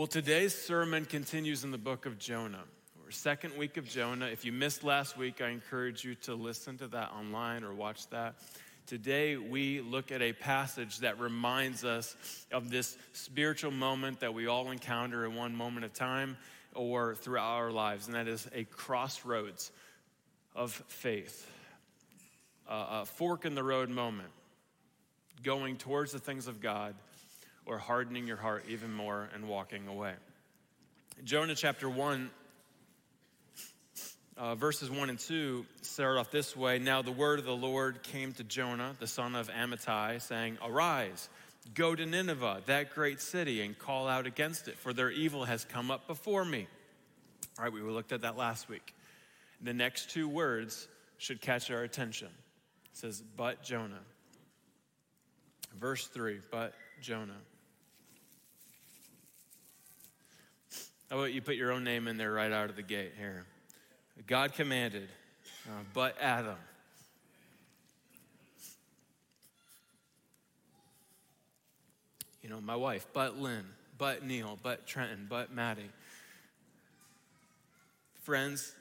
Well, today's sermon continues in the book of Jonah. We're second week of Jonah. If you missed last week, I encourage you to listen to that online or watch that. Today, we look at a passage that reminds us of this spiritual moment that we all encounter in one moment of time or throughout our lives, and that is a crossroads of faith, a fork in the road moment, going towards the things of God or hardening your heart even more and walking away. Jonah chapter 1, uh, verses 1 and 2 start off this way Now the word of the Lord came to Jonah, the son of Amittai, saying, Arise, go to Nineveh, that great city, and call out against it, for their evil has come up before me. All right, we looked at that last week. The next two words should catch our attention. It says, But Jonah. Verse 3, but Jonah. How about you put your own name in there right out of the gate here? God commanded, uh, but Adam. You know, my wife, but Lynn, but Neil, but Trenton, but Maddie. Friends,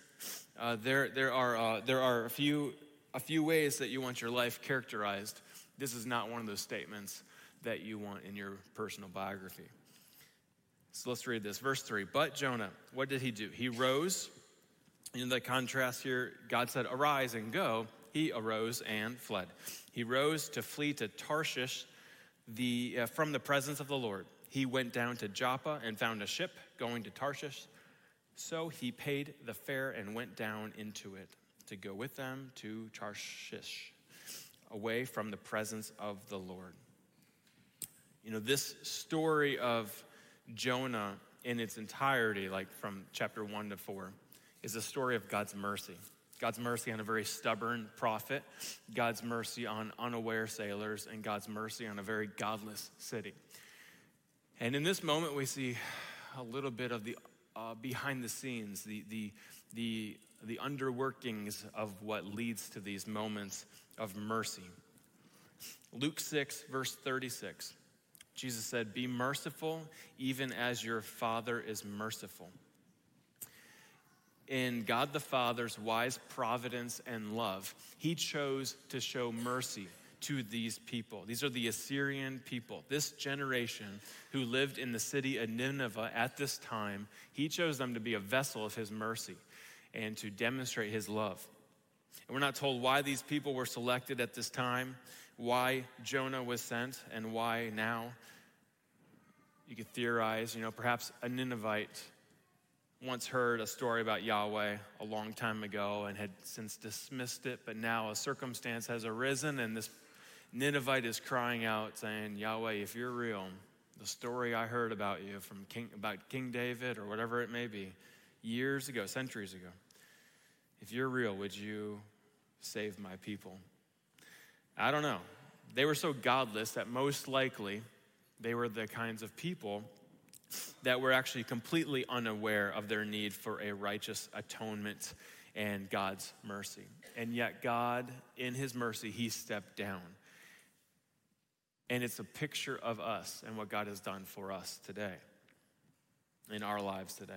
uh, there, there, are, uh, there are a few, a few ways that you want your life characterized. This is not one of those statements that you want in your personal biography. So let's read this. Verse 3 But Jonah, what did he do? He rose. In the contrast here, God said, Arise and go. He arose and fled. He rose to flee to Tarshish the, uh, from the presence of the Lord. He went down to Joppa and found a ship going to Tarshish. So he paid the fare and went down into it to go with them to Tarshish, away from the presence of the Lord. You know, this story of Jonah in its entirety, like from chapter 1 to 4, is a story of God's mercy. God's mercy on a very stubborn prophet, God's mercy on unaware sailors, and God's mercy on a very godless city. And in this moment, we see a little bit of the uh, behind the scenes, the, the, the, the underworkings of what leads to these moments of mercy. Luke 6, verse 36. Jesus said, Be merciful, even as your Father is merciful. In God the Father's wise providence and love, He chose to show mercy to these people. These are the Assyrian people, this generation who lived in the city of Nineveh at this time. He chose them to be a vessel of His mercy and to demonstrate His love. And we're not told why these people were selected at this time, why Jonah was sent, and why now. You could theorize, you know, perhaps a Ninevite once heard a story about Yahweh a long time ago and had since dismissed it, but now a circumstance has arisen and this Ninevite is crying out saying, Yahweh, if you're real, the story I heard about you from King, about King David or whatever it may be, years ago, centuries ago, if you're real, would you save my people? I don't know. They were so godless that most likely they were the kinds of people that were actually completely unaware of their need for a righteous atonement and God's mercy. And yet, God, in His mercy, He stepped down. And it's a picture of us and what God has done for us today, in our lives today.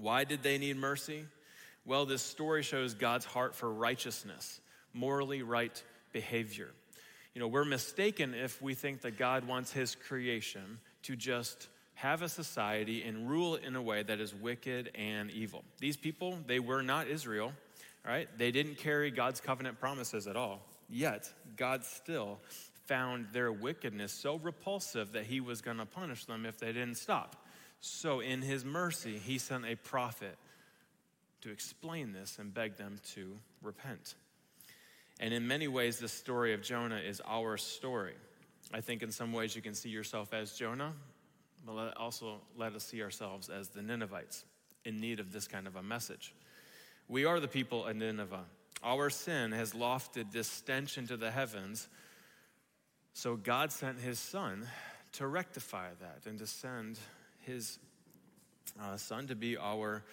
Why did they need mercy? Well, this story shows God's heart for righteousness, morally right behavior. You know, we're mistaken if we think that God wants his creation to just have a society and rule in a way that is wicked and evil. These people, they were not Israel, right? They didn't carry God's covenant promises at all. Yet, God still found their wickedness so repulsive that he was going to punish them if they didn't stop. So, in his mercy, he sent a prophet to explain this and beg them to repent. And in many ways, the story of Jonah is our story. I think in some ways you can see yourself as Jonah, but also let us see ourselves as the Ninevites in need of this kind of a message. We are the people of Nineveh. Our sin has lofted this stench into the heavens, so God sent his son to rectify that and to send his uh, son to be our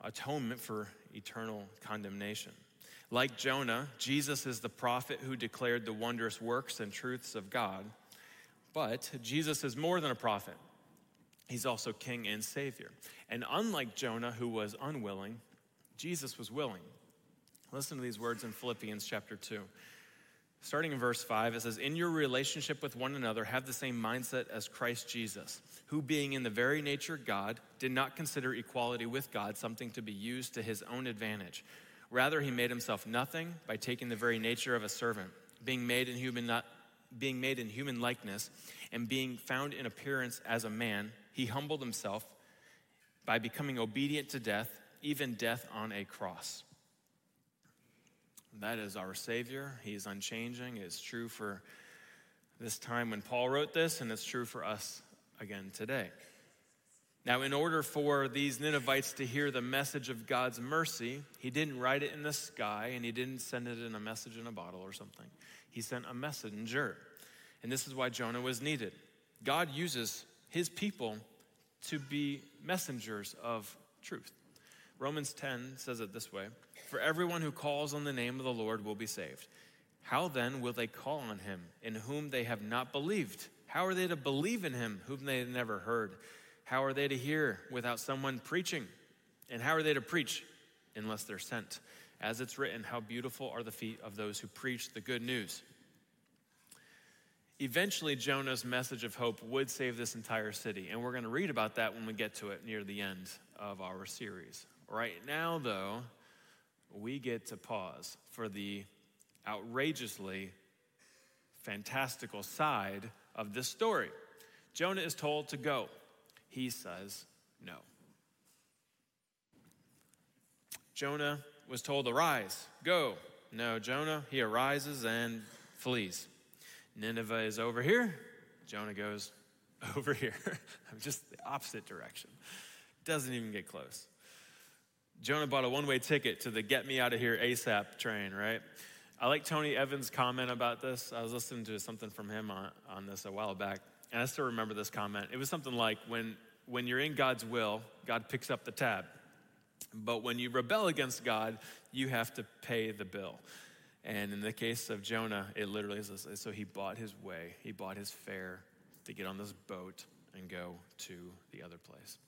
atonement for eternal condemnation. Like Jonah, Jesus is the prophet who declared the wondrous works and truths of God. But Jesus is more than a prophet. he's also king and savior. And unlike Jonah, who was unwilling, Jesus was willing. Listen to these words in Philippians chapter 2. Starting in verse 5, it says, In your relationship with one another, have the same mindset as Christ Jesus, who, being in the very nature God, did not consider equality with God something to be used to his own advantage. Rather, he made himself nothing by taking the very nature of a servant, being made in human, not, being made in human likeness, and being found in appearance as a man, he humbled himself by becoming obedient to death, even death on a cross. That is our Savior. He is unchanging. It's true for this time when Paul wrote this, and it's true for us again today. Now, in order for these Ninevites to hear the message of God's mercy, he didn't write it in the sky and he didn't send it in a message in a bottle or something. He sent a messenger. And this is why Jonah was needed. God uses his people to be messengers of truth. Romans 10 says it this way For everyone who calls on the name of the Lord will be saved. How then will they call on him in whom they have not believed? How are they to believe in him whom they never heard? How are they to hear without someone preaching? And how are they to preach unless they're sent? As it's written, how beautiful are the feet of those who preach the good news. Eventually, Jonah's message of hope would save this entire city, and we're going to read about that when we get to it near the end of our series. Right now, though, we get to pause for the outrageously fantastical side of this story. Jonah is told to go. He says no. Jonah was told, Arise, go. No, Jonah, he arises and flees. Nineveh is over here. Jonah goes over here. I'm just the opposite direction. Doesn't even get close. Jonah bought a one way ticket to the get me out of here ASAP train, right? I like Tony Evans' comment about this. I was listening to something from him on, on this a while back, and I still remember this comment. It was something like when, when you're in God's will, God picks up the tab. But when you rebel against God, you have to pay the bill. And in the case of Jonah, it literally is this. So he bought his way, he bought his fare to get on this boat and go to the other place.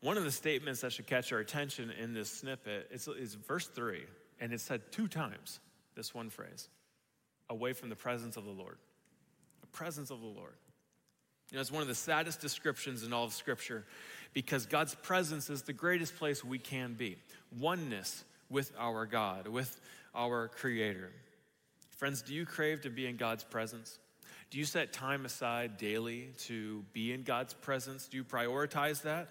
One of the statements that should catch our attention in this snippet is, is verse 3, and it's said two times, this one phrase away from the presence of the Lord. Presence of the Lord. You know, it's one of the saddest descriptions in all of Scripture because God's presence is the greatest place we can be. Oneness with our God, with our Creator. Friends, do you crave to be in God's presence? Do you set time aside daily to be in God's presence? Do you prioritize that?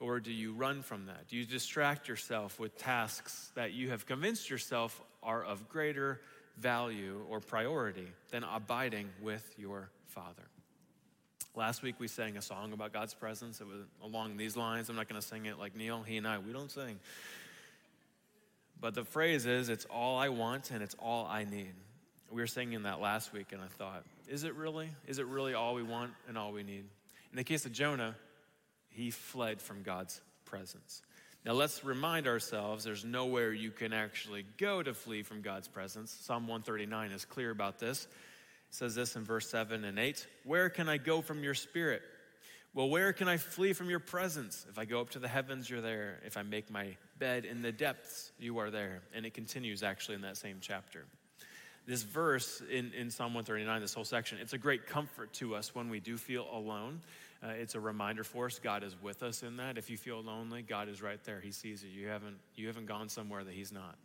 Or do you run from that? Do you distract yourself with tasks that you have convinced yourself are of greater value or priority than abiding with your Father? Last week we sang a song about God's presence. It was along these lines. I'm not going to sing it like Neil. He and I, we don't sing. But the phrase is, it's all I want and it's all I need. We were singing that last week, and I thought, is it really? Is it really all we want and all we need? In the case of Jonah, he fled from God's presence. Now, let's remind ourselves there's nowhere you can actually go to flee from God's presence. Psalm 139 is clear about this. It says this in verse 7 and 8 Where can I go from your spirit? Well, where can I flee from your presence? If I go up to the heavens, you're there. If I make my bed in the depths, you are there. And it continues actually in that same chapter. This verse in, in Psalm 139, this whole section, it's a great comfort to us when we do feel alone. Uh, it's a reminder for us God is with us in that. If you feel lonely, God is right there. He sees you. You haven't, you haven't gone somewhere that He's not.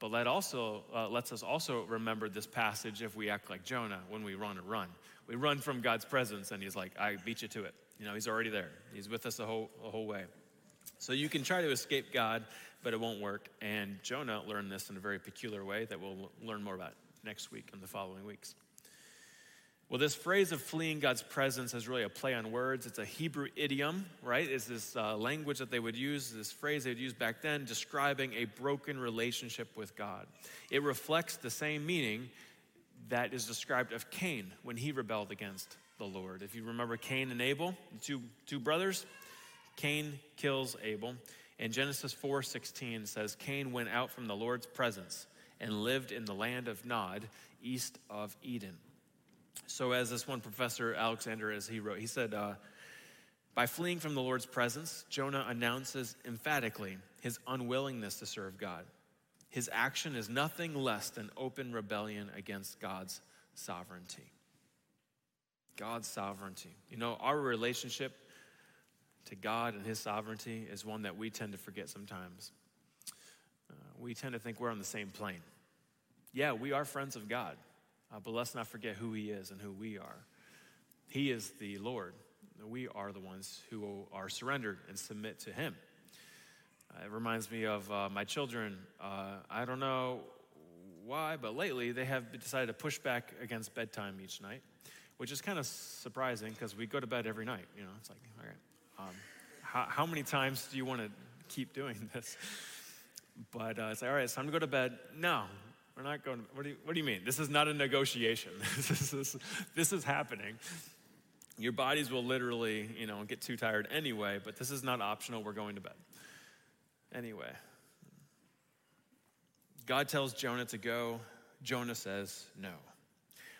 But let also uh, lets us also remember this passage if we act like Jonah when we run and run. We run from God's presence, and He's like, "I beat you to it." You know, He's already there. He's with us the whole the whole way. So you can try to escape God, but it won't work. And Jonah learned this in a very peculiar way that we'll learn more about next week and the following weeks. Well, this phrase of fleeing God's presence is really a play on words. It's a Hebrew idiom, right? It's this uh, language that they would use, this phrase they would use back then, describing a broken relationship with God. It reflects the same meaning that is described of Cain when he rebelled against the Lord. If you remember Cain and Abel, two, two brothers, Cain kills Abel. And Genesis 4:16 says Cain went out from the Lord's presence and lived in the land of Nod, east of Eden. So, as this one professor, Alexander, as he wrote, he said, uh, By fleeing from the Lord's presence, Jonah announces emphatically his unwillingness to serve God. His action is nothing less than open rebellion against God's sovereignty. God's sovereignty. You know, our relationship to God and His sovereignty is one that we tend to forget sometimes. Uh, we tend to think we're on the same plane. Yeah, we are friends of God, uh, but let's not forget who He is and who we are. He is the Lord, we are the ones who are surrendered and submit to Him. Uh, it reminds me of uh, my children. Uh, I don't know why, but lately they have decided to push back against bedtime each night, which is kind of surprising because we go to bed every night. You know, it's like, all right, um, how, how, many times do you want to keep doing this? But uh, it's like, all right, it's time to go to bed. No, we're not going. To, what do you, what do you mean? This is not a negotiation. this, is, this is happening. Your bodies will literally, you know, get too tired anyway, but this is not optional. We're going to bed. Anyway, God tells Jonah to go. Jonah says no.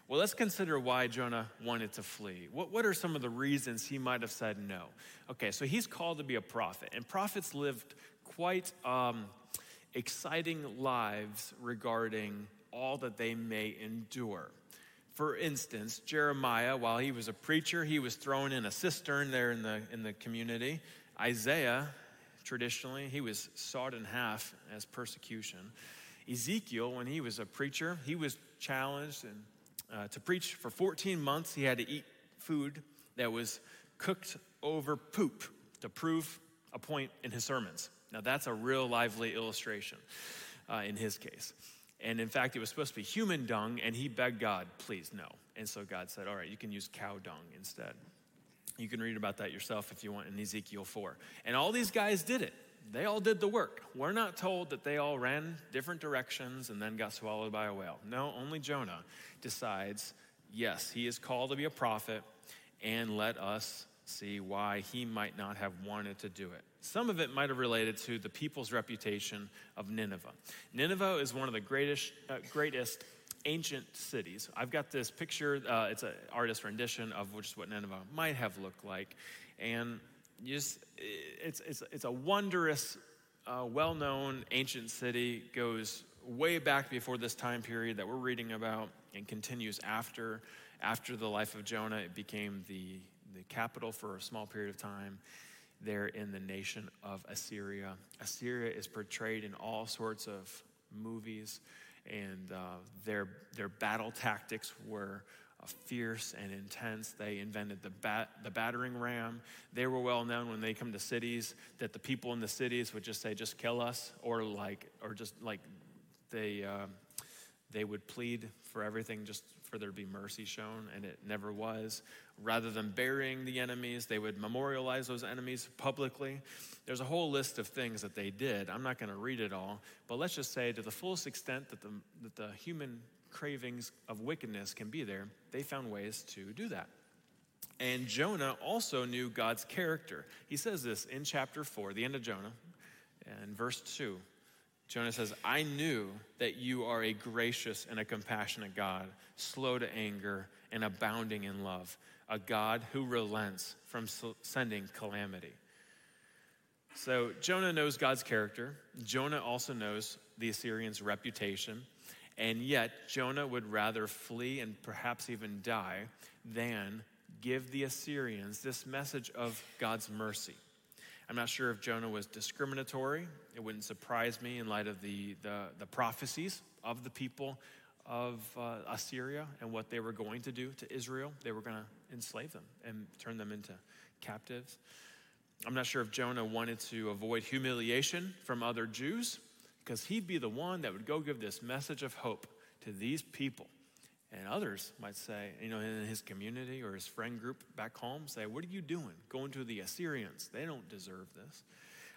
Well, let's consider why Jonah wanted to flee. What, what are some of the reasons he might have said no? Okay, so he's called to be a prophet, and prophets lived quite um, exciting lives regarding all that they may endure. For instance, Jeremiah, while he was a preacher, he was thrown in a cistern there in the, in the community. Isaiah, traditionally, he was sawed in half as persecution. Ezekiel, when he was a preacher, he was challenged and uh, to preach for 14 months. He had to eat food that was cooked over poop to prove a point in his sermons. Now, that's a real lively illustration uh, in his case. And in fact, it was supposed to be human dung, and he begged God, please, no. And so God said, all right, you can use cow dung instead. You can read about that yourself if you want in Ezekiel 4. And all these guys did it. They all did the work. We're not told that they all ran different directions and then got swallowed by a whale. No, only Jonah decides, yes, he is called to be a prophet, and let us see why he might not have wanted to do it. Some of it might have related to the people's reputation of Nineveh. Nineveh is one of the greatest, uh, greatest ancient cities. I've got this picture, uh, it's an artist rendition of which is what Nineveh might have looked like. And just, it's, it's, it's a wondrous, uh, well known ancient city, goes way back before this time period that we're reading about and continues after, after the life of Jonah. It became the, the capital for a small period of time there in the nation of Assyria. Assyria is portrayed in all sorts of movies, and uh, their, their battle tactics were uh, fierce and intense. They invented the, bat, the battering ram. They were well known when they come to cities that the people in the cities would just say, just kill us, or like, or just like they, uh, they would plead for everything just for there to be mercy shown, and it never was. Rather than burying the enemies, they would memorialize those enemies publicly. There's a whole list of things that they did. I'm not going to read it all, but let's just say to the fullest extent that the, that the human cravings of wickedness can be there, they found ways to do that. And Jonah also knew God's character. He says this in chapter 4, the end of Jonah, and verse 2. Jonah says, I knew that you are a gracious and a compassionate God, slow to anger and abounding in love, a God who relents from sending calamity. So Jonah knows God's character. Jonah also knows the Assyrians' reputation. And yet, Jonah would rather flee and perhaps even die than give the Assyrians this message of God's mercy. I'm not sure if Jonah was discriminatory. It wouldn't surprise me in light of the, the, the prophecies of the people of uh, Assyria and what they were going to do to Israel. They were going to enslave them and turn them into captives. I'm not sure if Jonah wanted to avoid humiliation from other Jews because he'd be the one that would go give this message of hope to these people. And others might say, you know, in his community or his friend group back home, say, What are you doing? Going to the Assyrians. They don't deserve this.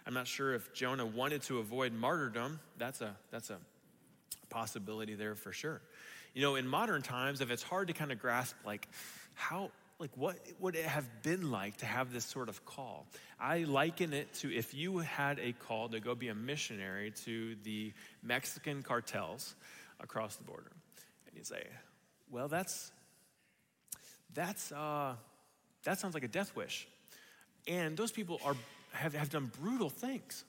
I'm not sure if Jonah wanted to avoid martyrdom. That's a, that's a possibility there for sure. You know, in modern times, if it's hard to kind of grasp, like, how, like, what would it have been like to have this sort of call? I liken it to if you had a call to go be a missionary to the Mexican cartels across the border. And you say, well, that's, that's, uh, that sounds like a death wish. And those people are, have, have done brutal things.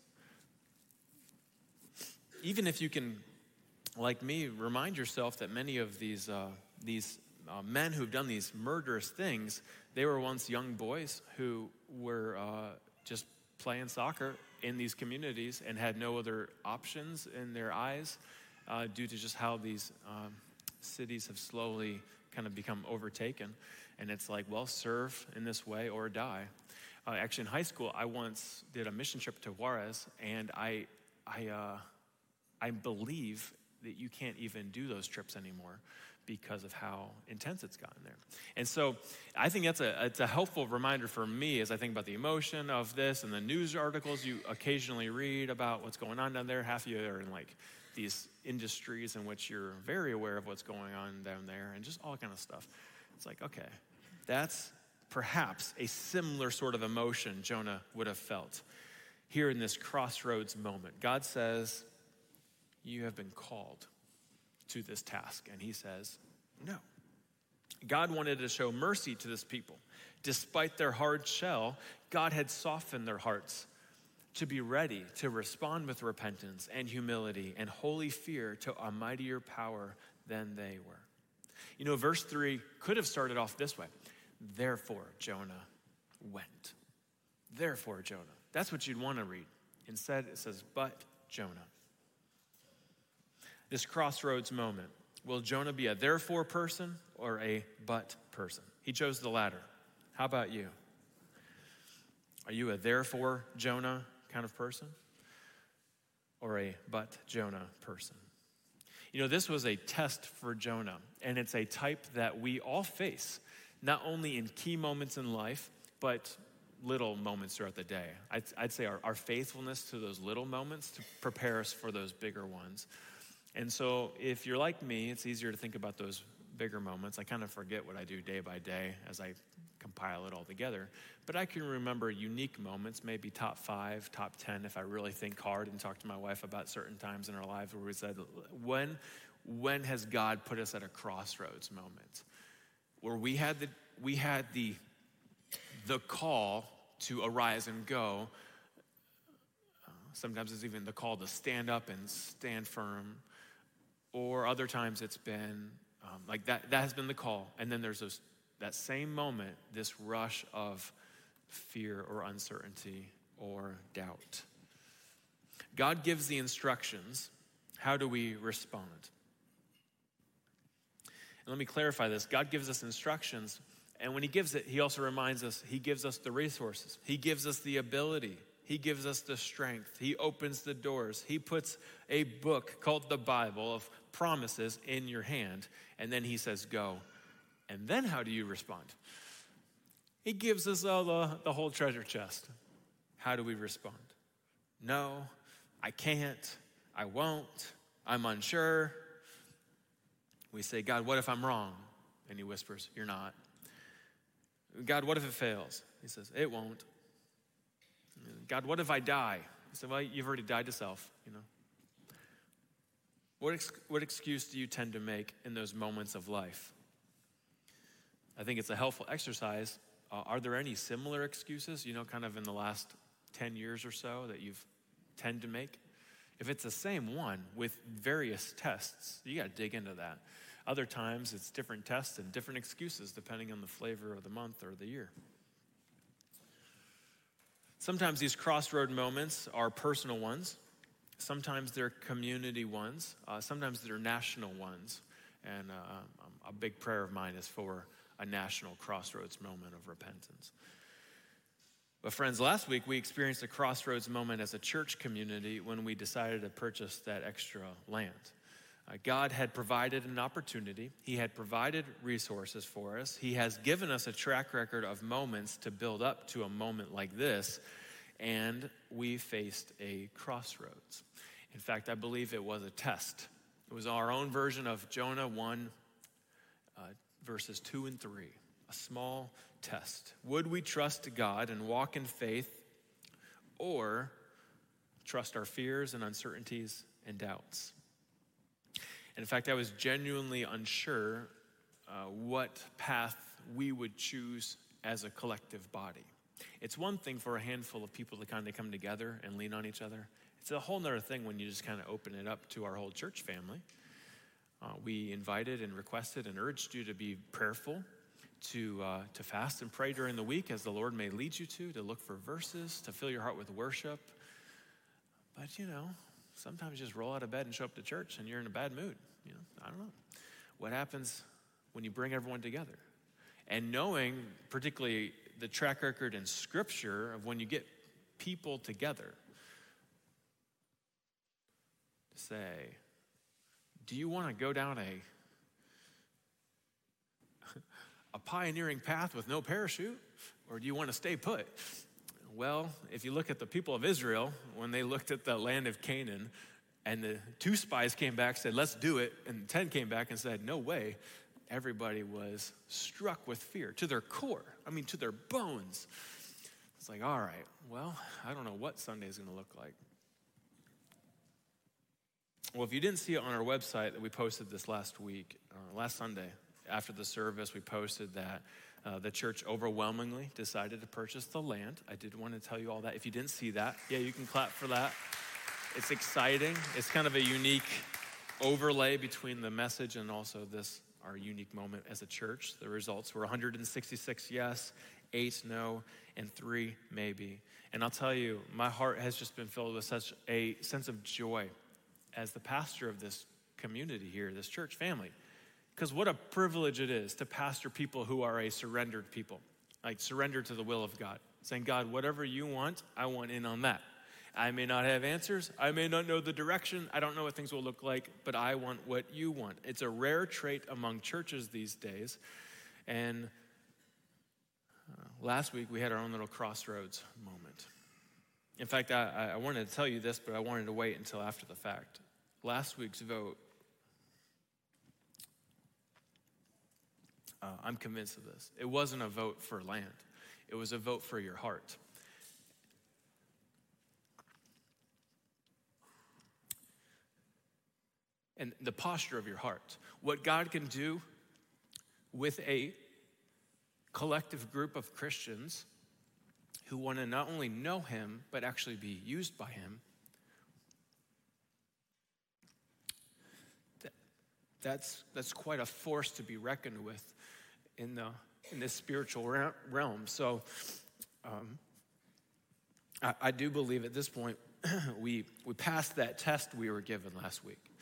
Even if you can, like me, remind yourself that many of these, uh, these uh, men who've done these murderous things, they were once young boys who were uh, just playing soccer in these communities and had no other options in their eyes uh, due to just how these um, cities have slowly kind of become overtaken. And it's like, well, serve in this way or die. Uh, actually, in high school, I once did a mission trip to Juarez, and I, I, uh, I believe that you can't even do those trips anymore because of how intense it's gotten there. And so I think that's a, it's a helpful reminder for me as I think about the emotion of this and the news articles you occasionally read about what's going on down there. Half of you are in like these industries in which you're very aware of what's going on down there and just all kind of stuff. It's like, okay, that's perhaps a similar sort of emotion Jonah would have felt here in this crossroads moment. God says, You have been called to this task. And he says, No. God wanted to show mercy to this people. Despite their hard shell, God had softened their hearts to be ready to respond with repentance and humility and holy fear to a mightier power than they were. You know, verse 3 could have started off this way Therefore, Jonah went. Therefore, Jonah. That's what you'd want to read. Instead, it says, But Jonah. This crossroads moment. Will Jonah be a therefore person or a but person? He chose the latter. How about you? Are you a therefore Jonah kind of person or a but Jonah person? You know, this was a test for Jonah, and it's a type that we all face, not only in key moments in life, but little moments throughout the day. I'd, I'd say our, our faithfulness to those little moments to prepare us for those bigger ones. And so, if you're like me, it's easier to think about those bigger moments. I kind of forget what I do day by day as I compile it all together. But I can remember unique moments, maybe top five, top 10, if I really think hard and talk to my wife about certain times in our lives where we said, when, when has God put us at a crossroads moment? Where we had the, we had the, the call to arise and go. Uh, sometimes it's even the call to stand up and stand firm. Or other times it's been um, like that, that has been the call. And then there's those, that same moment, this rush of fear or uncertainty or doubt. God gives the instructions. How do we respond? And let me clarify this God gives us instructions, and when He gives it, He also reminds us He gives us the resources, He gives us the ability, He gives us the strength, He opens the doors, He puts a book called the Bible of promises in your hand, and then He says, Go. And then how do you respond? He gives us all the, the whole treasure chest. How do we respond? No, I can't, I won't, I'm unsure. We say, God, what if I'm wrong? And he whispers, You're not. God, what if it fails? He says, It won't. God, what if I die? He said, Well, you've already died to self, you know. What, ex- what excuse do you tend to make in those moments of life? I think it's a helpful exercise uh, are there any similar excuses, you know, kind of in the last 10 years or so that you've tend to make? If it's the same one with various tests, you got to dig into that. Other times it's different tests and different excuses depending on the flavor of the month or the year. Sometimes these crossroad moments are personal ones. Sometimes they're community ones. Uh, sometimes they're national ones. And uh, a big prayer of mine is for a national crossroads moment of repentance. But, friends, last week we experienced a crossroads moment as a church community when we decided to purchase that extra land. Uh, God had provided an opportunity, He had provided resources for us, He has given us a track record of moments to build up to a moment like this, and we faced a crossroads. In fact, I believe it was a test. It was our own version of Jonah 1 uh, verses 2 and 3, a small test. Would we trust God and walk in faith or trust our fears and uncertainties and doubts? And in fact, I was genuinely unsure uh, what path we would choose as a collective body. It's one thing for a handful of people to kind of come together and lean on each other. It's a whole other thing when you just kind of open it up to our whole church family. Uh, we invited and requested and urged you to be prayerful, to, uh, to fast and pray during the week as the Lord may lead you to, to look for verses, to fill your heart with worship. But, you know, sometimes you just roll out of bed and show up to church and you're in a bad mood. You know, I don't know. What happens when you bring everyone together? And knowing, particularly the track record in Scripture of when you get people together, to say, do you want to go down a a pioneering path with no parachute or do you want to stay put? Well, if you look at the people of Israel, when they looked at the land of Canaan, and the two spies came back, said, Let's do it, and 10 came back and said, No way, everybody was struck with fear to their core, I mean, to their bones. It's like, All right, well, I don't know what Sunday is going to look like. Well, if you didn't see it on our website that we posted this last week, uh, last Sunday, after the service, we posted that uh, the church overwhelmingly decided to purchase the land. I did want to tell you all that. If you didn't see that, yeah, you can clap for that. It's exciting. It's kind of a unique overlay between the message and also this, our unique moment as a church. The results were 166 yes, eight no, and three maybe. And I'll tell you, my heart has just been filled with such a sense of joy as the pastor of this community here, this church family. Because what a privilege it is to pastor people who are a surrendered people, like surrender to the will of God, saying, God, whatever you want, I want in on that. I may not have answers. I may not know the direction. I don't know what things will look like, but I want what you want. It's a rare trait among churches these days. And uh, last week we had our own little crossroads moment. In fact, I, I wanted to tell you this, but I wanted to wait until after the fact. Last week's vote, uh, I'm convinced of this. It wasn't a vote for land, it was a vote for your heart. And the posture of your heart. What God can do with a collective group of Christians who want to not only know him, but actually be used by him. that's, that's quite a force to be reckoned with in, the, in this spiritual realm. So um, I, I do believe at this point we, we passed that test we were given last week.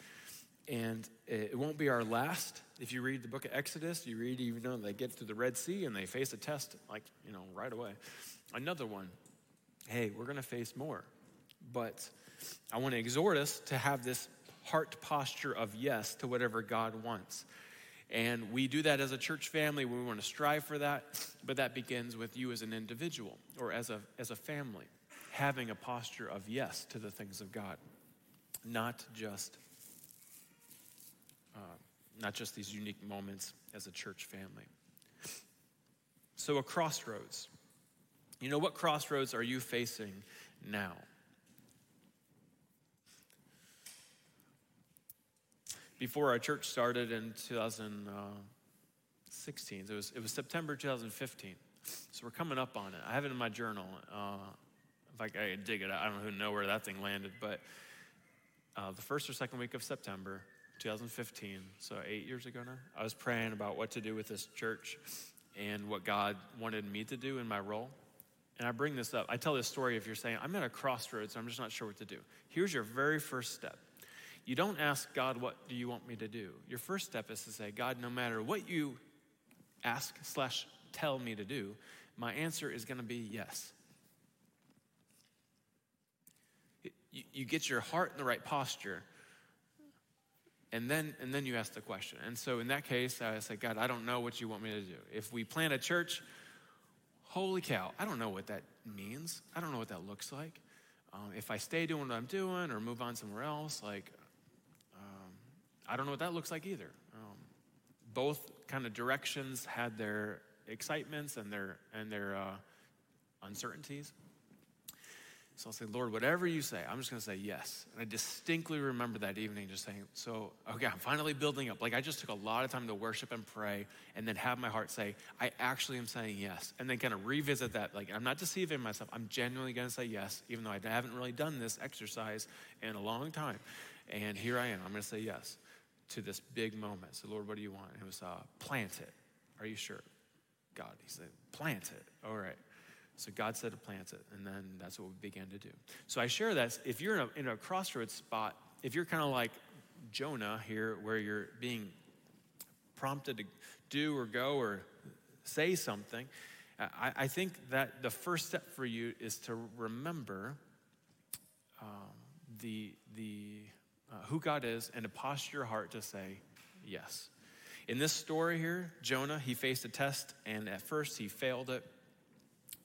And it won't be our last. If you read the book of Exodus, you read even though they get to the Red Sea and they face a test, like, you know, right away. Another one, hey, we're going to face more. But I want to exhort us to have this heart posture of yes to whatever God wants. And we do that as a church family. We want to strive for that, but that begins with you as an individual or as a, as a family, having a posture of yes to the things of God, not just, uh, not just these unique moments as a church family. So, a crossroads. You know, what crossroads are you facing now? Before our church started in 2016, it was, it was September 2015. So we're coming up on it. I have it in my journal. Uh, if I, dig it, I don't know where that thing landed, but uh, the first or second week of September 2015, so eight years ago now, I was praying about what to do with this church and what God wanted me to do in my role. And I bring this up. I tell this story if you're saying, I'm at a crossroads, I'm just not sure what to do. Here's your very first step. You don't ask God, What do you want me to do? Your first step is to say, God, no matter what you ask slash tell me to do, my answer is going to be yes. You, you get your heart in the right posture and then and then you ask the question and so in that case i say god i don't know what you want me to do if we plant a church holy cow, I don't know what that means. I don't know what that looks like. Um, if I stay doing what I'm doing or move on somewhere else, like, um, I don't know what that looks like either. Um, both kind of directions had their excitements and their, and their uh, uncertainties. So I'll say, Lord, whatever you say, I'm just going to say yes. And I distinctly remember that evening just saying, so, okay, I'm finally building up. Like I just took a lot of time to worship and pray and then have my heart say, I actually am saying yes. And then kind of revisit that. Like I'm not deceiving myself. I'm genuinely going to say yes, even though I haven't really done this exercise in a long time. And here I am. I'm going to say yes to this big moment. So, Lord, what do you want? And it was, uh, plant it. Are you sure? God, he said, plant it. All right. So God said to plant it, and then that's what we began to do. So I share that if you're in a, in a crossroads spot, if you're kind of like Jonah here, where you're being prompted to do or go or say something, I, I think that the first step for you is to remember um, the, the, uh, who God is and to posture your heart to say yes. In this story here, Jonah, he faced a test, and at first he failed it.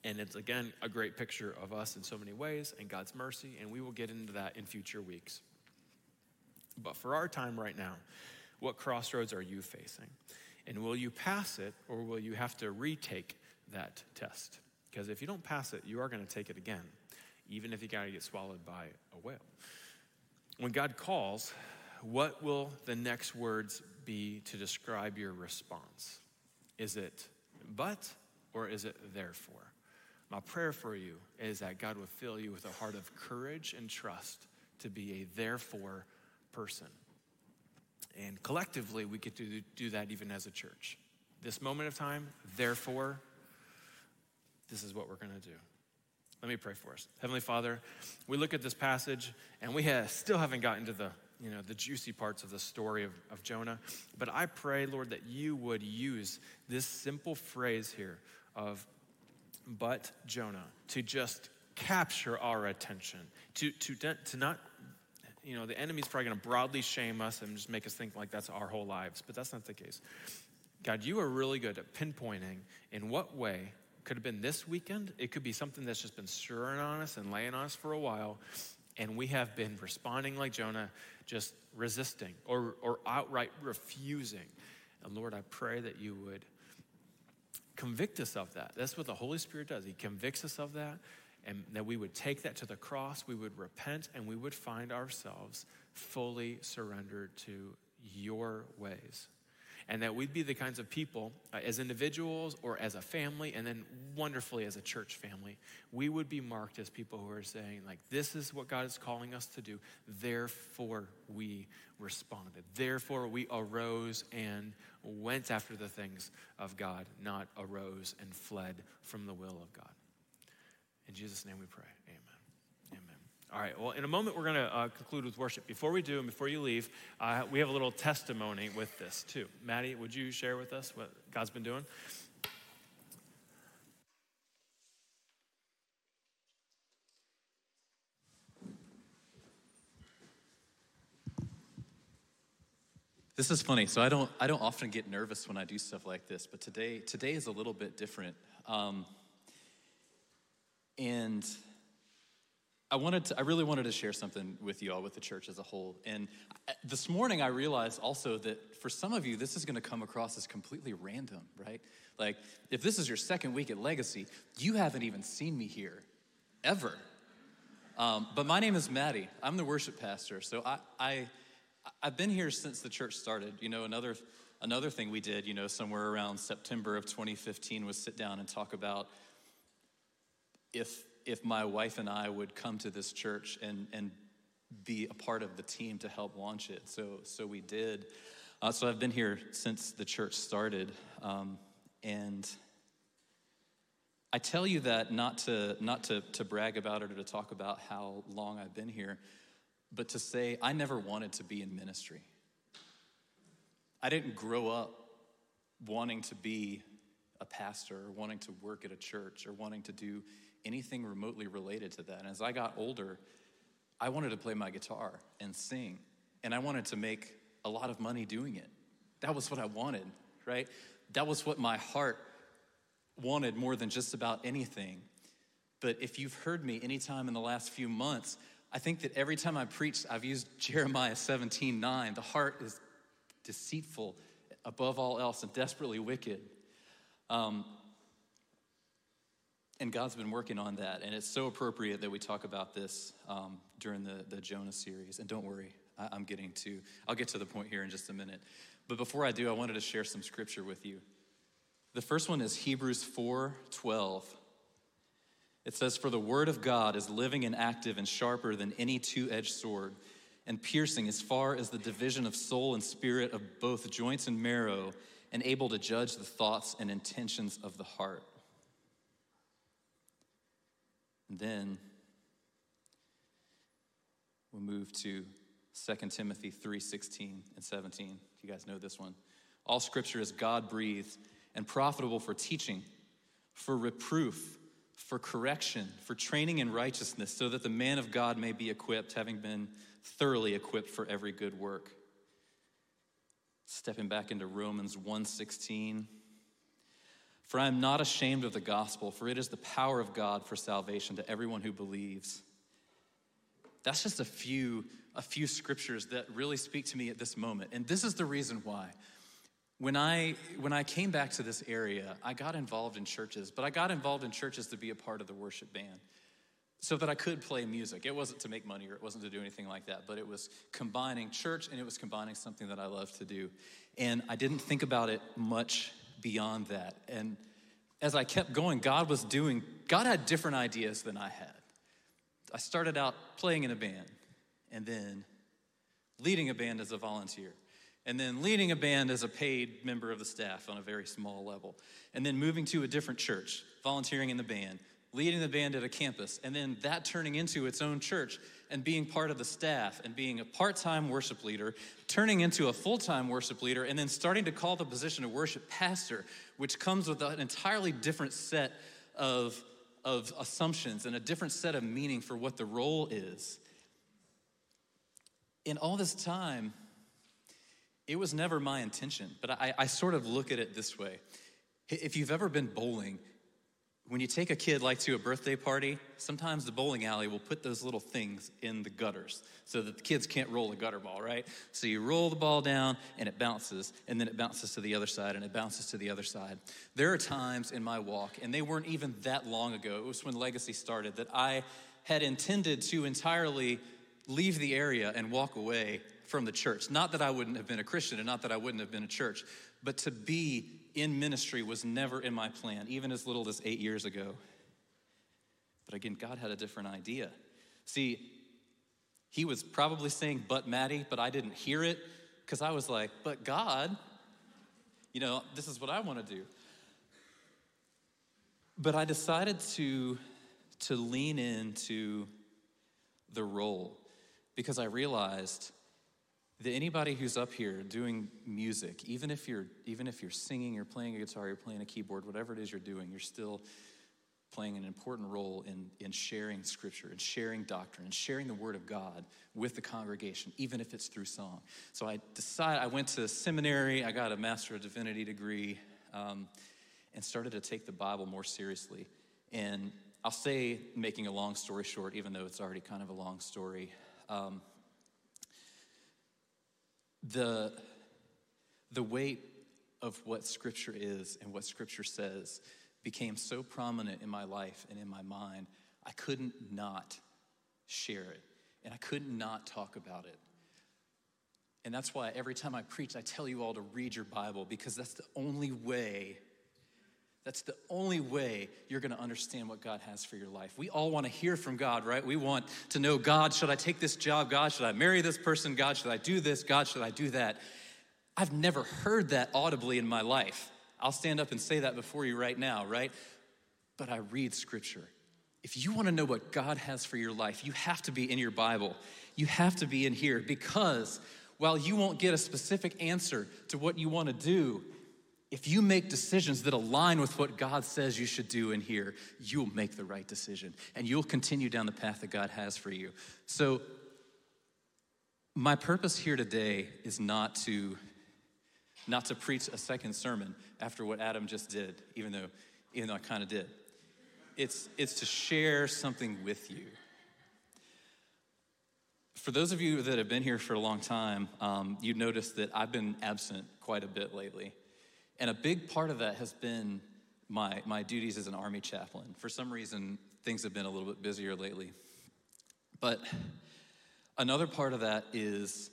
And it's again a great picture of us in so many ways and God's mercy, and we will get into that in future weeks. But for our time right now, what crossroads are you facing? And will you pass it or will you have to retake that test? Because if you don't pass it, you are going to take it again, even if you got to get swallowed by a whale. When God calls, what will the next words be to describe your response? Is it but or is it therefore? My prayer for you is that God would fill you with a heart of courage and trust to be a therefore person. And collectively, we get to do that even as a church. This moment of time, therefore, this is what we're going to do. Let me pray for us. Heavenly Father, we look at this passage and we have, still haven't gotten to the, you know, the juicy parts of the story of, of Jonah. But I pray, Lord, that you would use this simple phrase here of but Jonah to just capture our attention, to, to, to not, you know, the enemy's probably going to broadly shame us and just make us think like that's our whole lives, but that's not the case. God, you are really good at pinpointing in what way could have been this weekend. It could be something that's just been stirring on us and laying on us for a while. And we have been responding like Jonah, just resisting or, or outright refusing. And Lord, I pray that you would convict us of that. That's what the Holy Spirit does. He convicts us of that, and that we would take that to the cross, we would repent, and we would find ourselves fully surrendered to your ways. And that we'd be the kinds of people, uh, as individuals or as a family, and then wonderfully as a church family, we would be marked as people who are saying, like, this is what God is calling us to do. Therefore, we responded. Therefore, we arose and went after the things of God, not arose and fled from the will of God. In Jesus' name we pray. All right, well, in a moment, we're going to uh, conclude with worship. Before we do, and before you leave, uh, we have a little testimony with this, too. Maddie, would you share with us what God's been doing? This is funny. So I don't I don't often get nervous when I do stuff like this, but today today is a little bit different. Um, and I wanted to, I really wanted to share something with you all, with the church as a whole. And this morning I realized also that for some of you, this is going to come across as completely random, right? Like, if this is your second week at Legacy, you haven't even seen me here, ever. Um, but my name is Maddie. I'm the worship pastor. So I, I I've been here since the church started. You know, another another thing we did, you know, somewhere around September of 2015 was sit down and talk about if if my wife and I would come to this church and and be a part of the team to help launch it. So so we did. Uh, so I've been here since the church started, um, and I tell you that not to not to to brag about it or to talk about how long I've been here but to say, I never wanted to be in ministry. I didn't grow up wanting to be a pastor or wanting to work at a church or wanting to do anything remotely related to that. And as I got older, I wanted to play my guitar and sing, and I wanted to make a lot of money doing it. That was what I wanted, right? That was what my heart wanted more than just about anything. But if you've heard me anytime in the last few months, I think that every time I preach, I've used Jeremiah 17 9. The heart is deceitful above all else and desperately wicked. Um, and God's been working on that, and it's so appropriate that we talk about this um, during the, the Jonah series. And don't worry, I, I'm getting to, I'll get to the point here in just a minute. But before I do, I wanted to share some scripture with you. The first one is Hebrews 4 12. It says, For the word of God is living and active and sharper than any two edged sword, and piercing as far as the division of soul and spirit of both joints and marrow, and able to judge the thoughts and intentions of the heart. And then we'll move to 2 Timothy 3:16 and 17. You guys know this one. All scripture is God breathed and profitable for teaching, for reproof, for correction, for training in righteousness, so that the man of God may be equipped, having been thoroughly equipped for every good work. Stepping back into Romans 1:16. For I am not ashamed of the gospel, for it is the power of God for salvation to everyone who believes. That's just a few a few scriptures that really speak to me at this moment. And this is the reason why. When I, when I came back to this area, I got involved in churches, but I got involved in churches to be a part of the worship band so that I could play music. It wasn't to make money or it wasn't to do anything like that, but it was combining church and it was combining something that I love to do. And I didn't think about it much beyond that. And as I kept going, God was doing, God had different ideas than I had. I started out playing in a band and then leading a band as a volunteer and then leading a band as a paid member of the staff on a very small level, and then moving to a different church, volunteering in the band, leading the band at a campus, and then that turning into its own church and being part of the staff and being a part time worship leader, turning into a full time worship leader, and then starting to call the position of worship pastor, which comes with an entirely different set of, of assumptions and a different set of meaning for what the role is. In all this time, it was never my intention, but I, I sort of look at it this way. If you've ever been bowling, when you take a kid like to a birthday party, sometimes the bowling alley will put those little things in the gutters so that the kids can't roll a gutter ball, right? So you roll the ball down and it bounces, and then it bounces to the other side and it bounces to the other side. There are times in my walk, and they weren't even that long ago, it was when Legacy started, that I had intended to entirely leave the area and walk away from the church. Not that I wouldn't have been a Christian and not that I wouldn't have been a church, but to be in ministry was never in my plan, even as little as eight years ago. But again, God had a different idea. See, he was probably saying, but Maddie, but I didn't hear it because I was like, but God, you know, this is what I want to do. But I decided to, to lean into the role because I realized that anybody who's up here doing music, even if you're even if you're singing, you're playing a guitar, you're playing a keyboard, whatever it is you're doing, you're still playing an important role in, in sharing scripture and sharing doctrine and sharing the word of God with the congregation, even if it's through song. So I decided, I went to seminary, I got a Master of Divinity degree, um, and started to take the Bible more seriously. And I'll say, making a long story short, even though it's already kind of a long story, um, the, the weight of what Scripture is and what Scripture says became so prominent in my life and in my mind, I couldn't not share it. And I could not not talk about it. And that's why every time I preach, I tell you all to read your Bible because that's the only way that's the only way you're going to understand what God has for your life. We all want to hear from God, right? We want to know God, should I take this job? God, should I marry this person? God, should I do this? God, should I do that? I've never heard that audibly in my life. I'll stand up and say that before you right now, right? But I read scripture. If you want to know what God has for your life, you have to be in your Bible. You have to be in here because while you won't get a specific answer to what you want to do, if you make decisions that align with what God says you should do in here, you'll make the right decision and you'll continue down the path that God has for you. So, my purpose here today is not to not to preach a second sermon after what Adam just did, even though even though I kind of did. It's it's to share something with you. For those of you that have been here for a long time, um, you noticed that I've been absent quite a bit lately. And a big part of that has been my, my duties as an Army chaplain. For some reason, things have been a little bit busier lately. But another part of that is,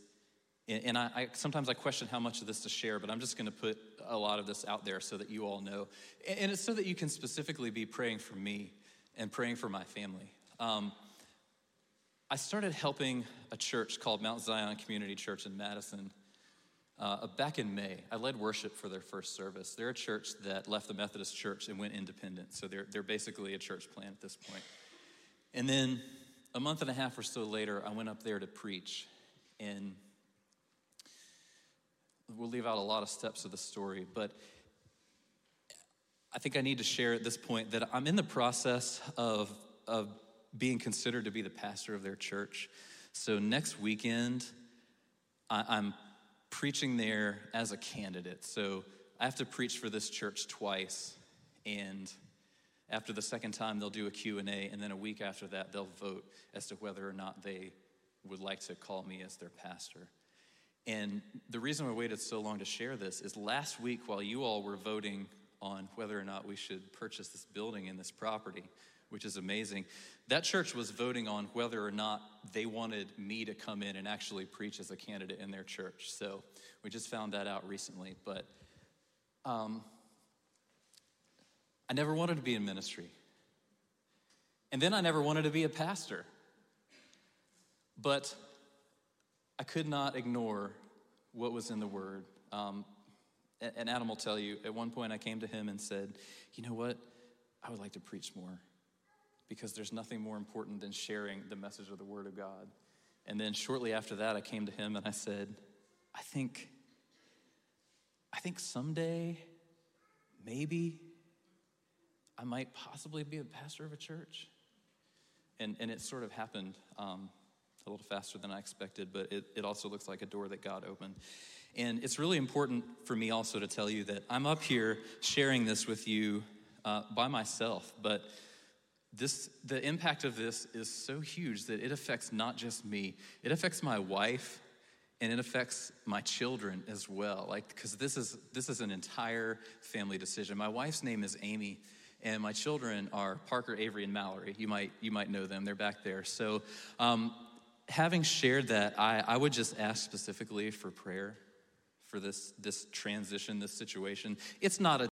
and I, I sometimes I question how much of this to share, but I'm just going to put a lot of this out there so that you all know. And it's so that you can specifically be praying for me and praying for my family. Um, I started helping a church called Mount Zion Community Church in Madison uh, back in May. I led worship for their first service. They're a church that left the Methodist Church and went independent, so they're, they're basically a church plant at this point. And then a month and a half or so later, I went up there to preach, and we'll leave out a lot of steps of the story, but I think I need to share at this point that I'm in the process of, of being considered to be the pastor of their church. So next weekend, I, I'm preaching there as a candidate. So I have to preach for this church twice, and after the second time, they'll do a Q&A, and then a week after that, they'll vote as to whether or not they would like to call me as their pastor. And the reason I waited so long to share this is last week, while you all were voting on whether or not we should purchase this building and this property, which is amazing, that church was voting on whether or not they wanted me to come in and actually preach as a candidate in their church. So we just found that out recently. But um, I never wanted to be in ministry. And then I never wanted to be a pastor. But I could not ignore what was in the word. Um, and Adam will tell you, at one point I came to him and said, You know what? I would like to preach more because there's nothing more important than sharing the message of the Word of God. And then shortly after that, I came to him and I said, I think, I think someday, maybe, I might possibly be a pastor of a church. And, and it sort of happened um, a little faster than I expected, but it, it also looks like a door that God opened. And it's really important for me also to tell you that I'm up here sharing this with you uh, by myself, but this, the impact of this is so huge that it affects not just me, it affects my wife and it affects my children as well. Like, because this is, this is an entire family decision. My wife's name is Amy. And my children are Parker, Avery, and Mallory. You might, you might know them, they're back there. So, um, having shared that, I, I would just ask specifically for prayer for this, this transition, this situation. It's not a